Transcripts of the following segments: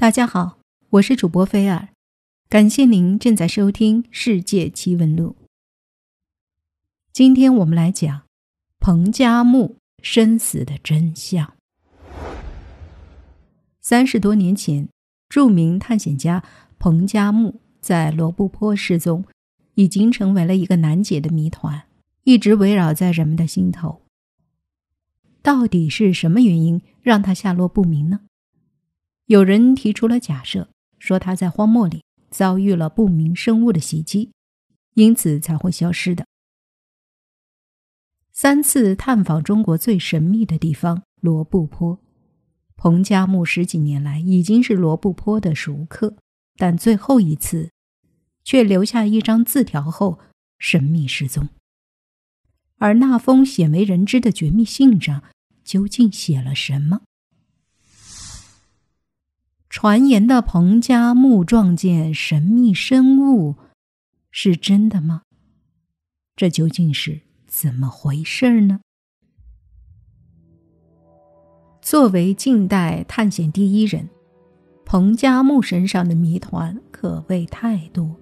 大家好，我是主播菲尔，感谢您正在收听《世界奇闻录》。今天我们来讲彭加木生死的真相。三十多年前，著名探险家彭加木在罗布泊失踪，已经成为了一个难解的谜团，一直围绕在人们的心头。到底是什么原因让他下落不明呢？有人提出了假设，说他在荒漠里遭遇了不明生物的袭击，因此才会消失的。三次探访中国最神秘的地方罗布泊，彭加木十几年来已经是罗布泊的熟客，但最后一次，却留下一张字条后神秘失踪。而那封鲜为人知的绝密信上，究竟写了什么？传言的彭加木撞见神秘生物，是真的吗？这究竟是怎么回事呢？作为近代探险第一人，彭加木身上的谜团可谓太多，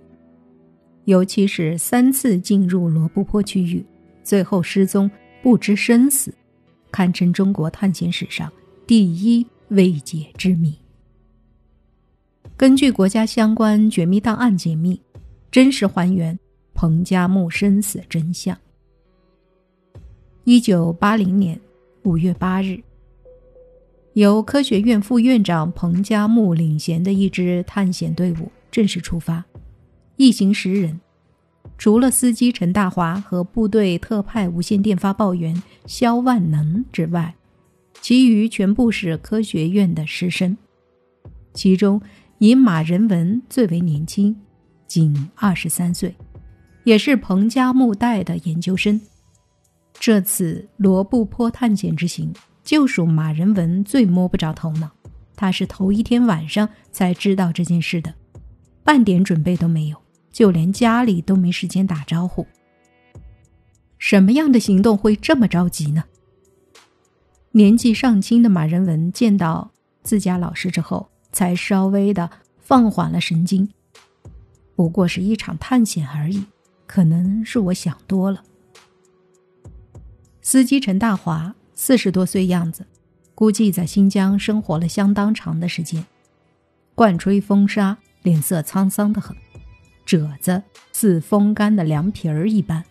尤其是三次进入罗布泊区域，最后失踪不知生死，堪称中国探险史上第一未解之谜。根据国家相关绝密档案解密，真实还原彭加木生死真相。一九八零年五月八日，由科学院副院长彭加木领衔的一支探险队伍正式出发，一行十人，除了司机陈大华和部队特派无线电发报员肖万能之外，其余全部是科学院的师生，其中。以马仁文最为年轻，仅二十三岁，也是彭加木带的研究生。这次罗布泊探险之行，就属马仁文最摸不着头脑。他是头一天晚上才知道这件事的，半点准备都没有，就连家里都没时间打招呼。什么样的行动会这么着急呢？年纪尚轻的马仁文见到自家老师之后。才稍微的放缓了神经，不过是一场探险而已，可能是我想多了。司机陈大华四十多岁样子，估计在新疆生活了相当长的时间，惯吹风沙，脸色沧桑的很，褶子似风干的凉皮儿一般。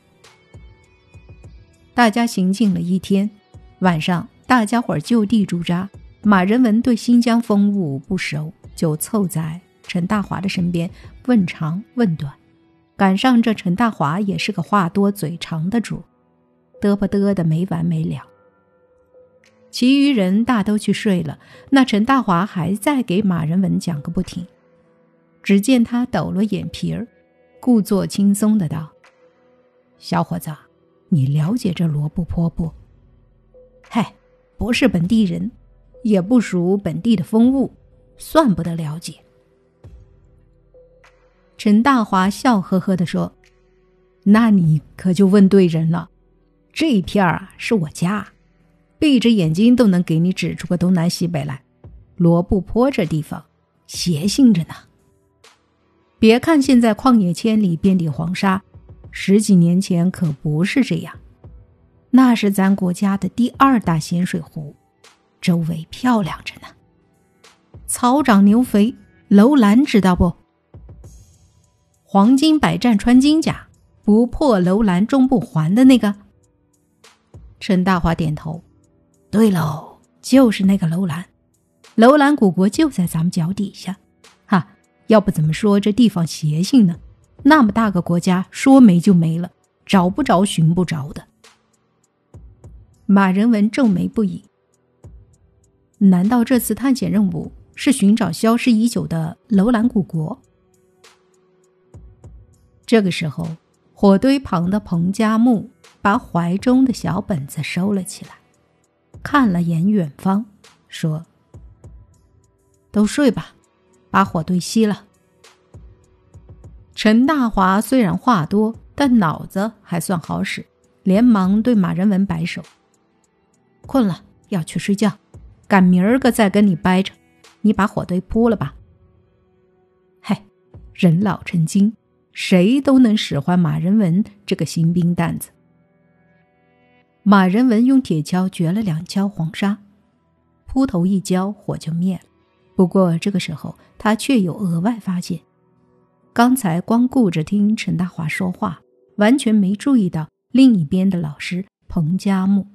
大家行进了一天，晚上大家伙就地驻扎。马仁文对新疆风物不熟，就凑在陈大华的身边问长问短。赶上这陈大华也是个话多嘴长的主，嘚啵嘚的没完没了。其余人大都去睡了，那陈大华还在给马仁文讲个不停。只见他抖了眼皮儿，故作轻松的道：“小伙子，你了解这罗布泊不？嗨，不是本地人。”也不属本地的风物，算不得了解。陈大华笑呵呵的说：“那你可就问对人了，这一片儿啊是我家，闭着眼睛都能给你指出个东南西北来。罗布泊这地方邪性着呢。别看现在旷野千里，遍地黄沙，十几年前可不是这样，那是咱国家的第二大咸水湖。”周围漂亮着呢，草长牛肥，楼兰知道不？黄金百战穿金甲，不破楼兰终不还的那个。陈大华点头，对喽，就是那个楼兰。楼兰古国就在咱们脚底下，哈！要不怎么说这地方邪性呢？那么大个国家，说没就没了，找不着寻不着的。马仁文皱眉不已。难道这次探险任务是寻找消失已久的楼兰古国？这个时候，火堆旁的彭加木把怀中的小本子收了起来，看了眼远方，说：“都睡吧，把火堆熄了。”陈大华虽然话多，但脑子还算好使，连忙对马仁文摆手：“困了，要去睡觉。”赶明儿个再跟你掰扯，你把火堆扑了吧。嗨，人老成精，谁都能使唤马仁文这个新兵蛋子。马仁文用铁锹掘了两锹黄沙，扑头一浇，火就灭了。不过这个时候，他却有额外发现：刚才光顾着听陈大华说话，完全没注意到另一边的老师彭加木，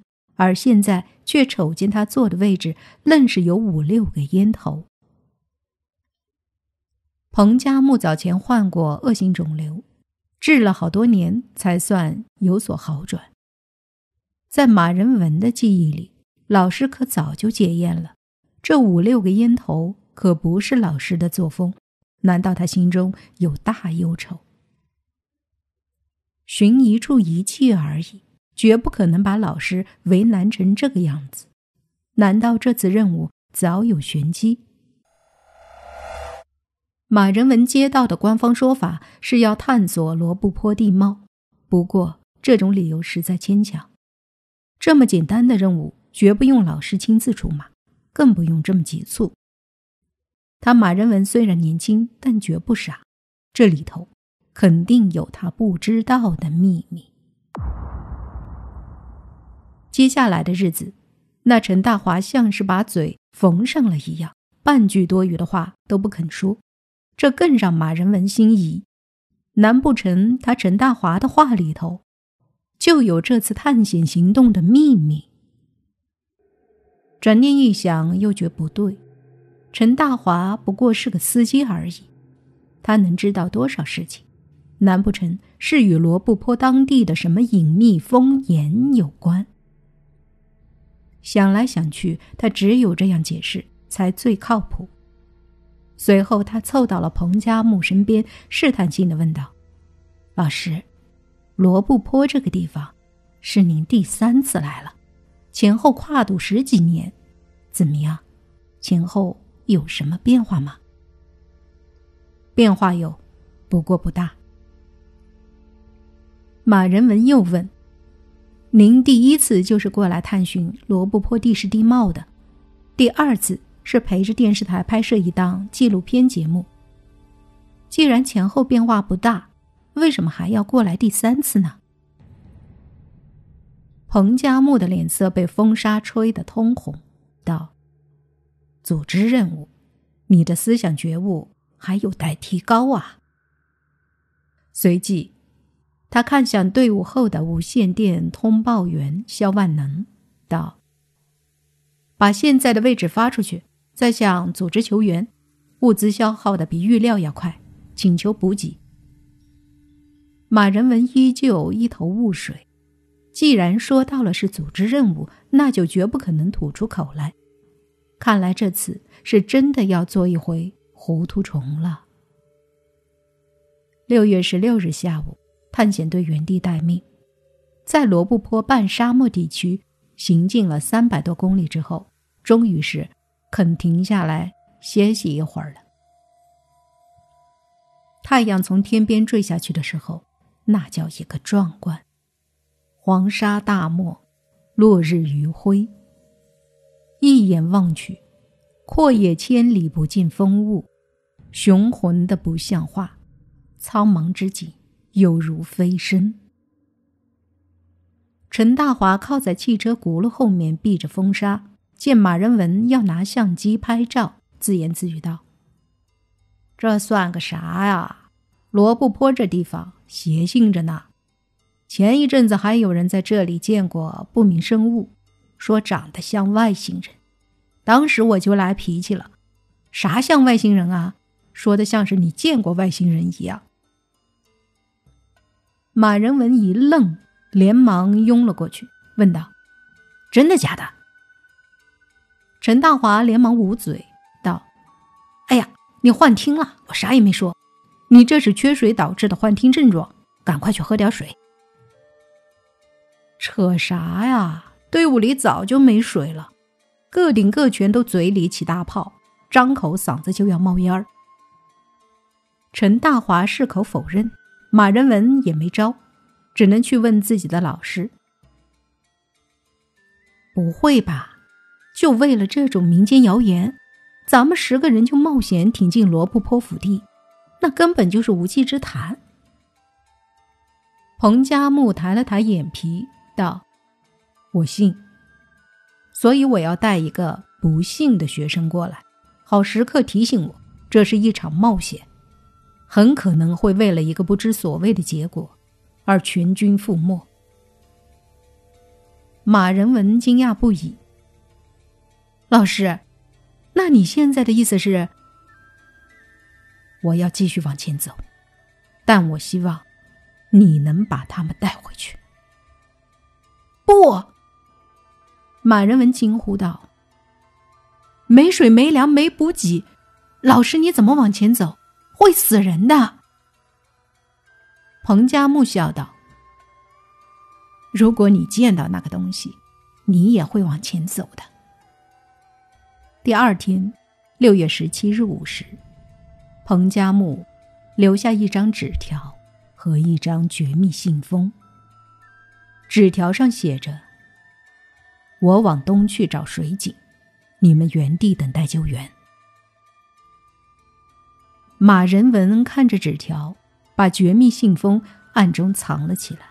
而现在却瞅见他坐的位置，愣是有五六个烟头。彭家木早前患过恶性肿瘤，治了好多年才算有所好转。在马仁文的记忆里，老师可早就戒烟了。这五六个烟头可不是老师的作风。难道他心中有大忧愁？寻一处一气而已，绝不可能把老师为难成这个样子。难道这次任务早有玄机？马仁文接到的官方说法是要探索罗布泊地貌，不过这种理由实在牵强。这么简单的任务，绝不用老师亲自出马，更不用这么急促。他马仁文虽然年轻，但绝不傻，这里头肯定有他不知道的秘密。接下来的日子，那陈大华像是把嘴缝上了一样，半句多余的话都不肯说，这更让马仁文心疑。难不成他陈大华的话里头？就有这次探险行动的秘密。转念一想，又觉不对。陈大华不过是个司机而已，他能知道多少事情？难不成是与罗布泊当地的什么隐秘风言有关？想来想去，他只有这样解释才最靠谱。随后，他凑到了彭加木身边，试探性的问道：“老师。”罗布泊这个地方，是您第三次来了，前后跨度十几年，怎么样？前后有什么变化吗？变化有，不过不大。马仁文又问：“您第一次就是过来探寻罗布泊地势地貌的，第二次是陪着电视台拍摄一档纪录片节目。既然前后变化不大。”为什么还要过来第三次呢？彭加木的脸色被风沙吹得通红，道：“组织任务，你的思想觉悟还有待提高啊。”随即，他看向队伍后的无线电通报员肖万能，道：“把现在的位置发出去，再向组织求援。物资消耗的比预料要快，请求补给。”马仁文依旧一头雾水，既然说到了是组织任务，那就绝不可能吐出口来。看来这次是真的要做一回糊涂虫了。六月十六日下午，探险队原地待命，在罗布泊半沙漠地区行进了三百多公里之后，终于是肯停下来歇息一会儿了。太阳从天边坠下去的时候。那叫一个壮观！黄沙大漠，落日余晖。一眼望去，阔野千里不见风物，雄浑的不像话。苍茫之景，犹如飞升。陈大华靠在汽车轱辘后面避着风沙，见马仁文要拿相机拍照，自言自语道：“这算个啥呀？”罗布泊这地方邪性着呢，前一阵子还有人在这里见过不明生物，说长得像外星人，当时我就来脾气了，啥像外星人啊？说的像是你见过外星人一样。马仁文一愣，连忙拥了过去，问道：“真的假的？”陈大华连忙捂嘴道：“哎呀，你幻听了，我啥也没说。”你这是缺水导致的幻听症状，赶快去喝点水。扯啥呀？队伍里早就没水了，个顶个全都嘴里起大泡，张口嗓子就要冒烟儿。陈大华矢口否认，马仁文也没招，只能去问自己的老师。不会吧？就为了这种民间谣言，咱们十个人就冒险挺进罗布泊府地，那根本就是无稽之谈。彭加木抬了抬眼皮，道：“我信。所以我要带一个不信的学生过来，好时刻提醒我，这是一场冒险，很可能会为了一个不知所谓的结果，而全军覆没。”马仁文惊讶不已。老师，那你现在的意思是，我要继续往前走，但我希望。你能把他们带回去？不！马仁文惊呼道：“没水、没粮、没补给，老师你怎么往前走？会死人的！”彭加木笑道：“如果你见到那个东西，你也会往前走的。”第二天，六月十七日午时，彭加木留下一张纸条。和一张绝密信封。纸条上写着：“我往东去找水井，你们原地等待救援。”马仁文看着纸条，把绝密信封暗中藏了起来。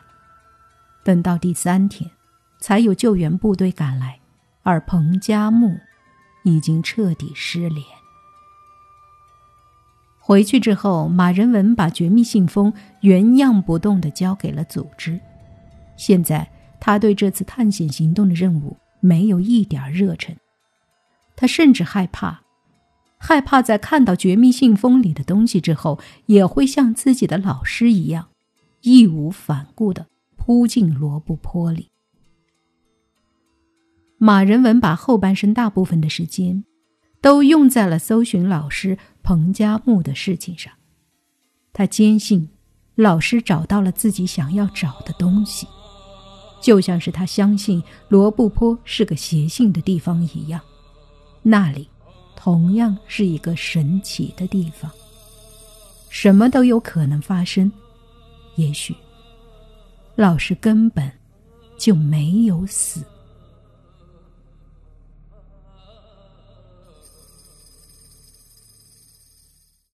等到第三天，才有救援部队赶来，而彭加木已经彻底失联。回去之后，马仁文把绝密信封原样不动地交给了组织。现在他对这次探险行动的任务没有一点热忱，他甚至害怕，害怕在看到绝密信封里的东西之后，也会像自己的老师一样，义无反顾地扑进罗布泊里。马仁文把后半生大部分的时间。都用在了搜寻老师彭加木的事情上。他坚信，老师找到了自己想要找的东西，就像是他相信罗布泊是个邪性的地方一样。那里，同样是一个神奇的地方。什么都有可能发生。也许，老师根本就没有死。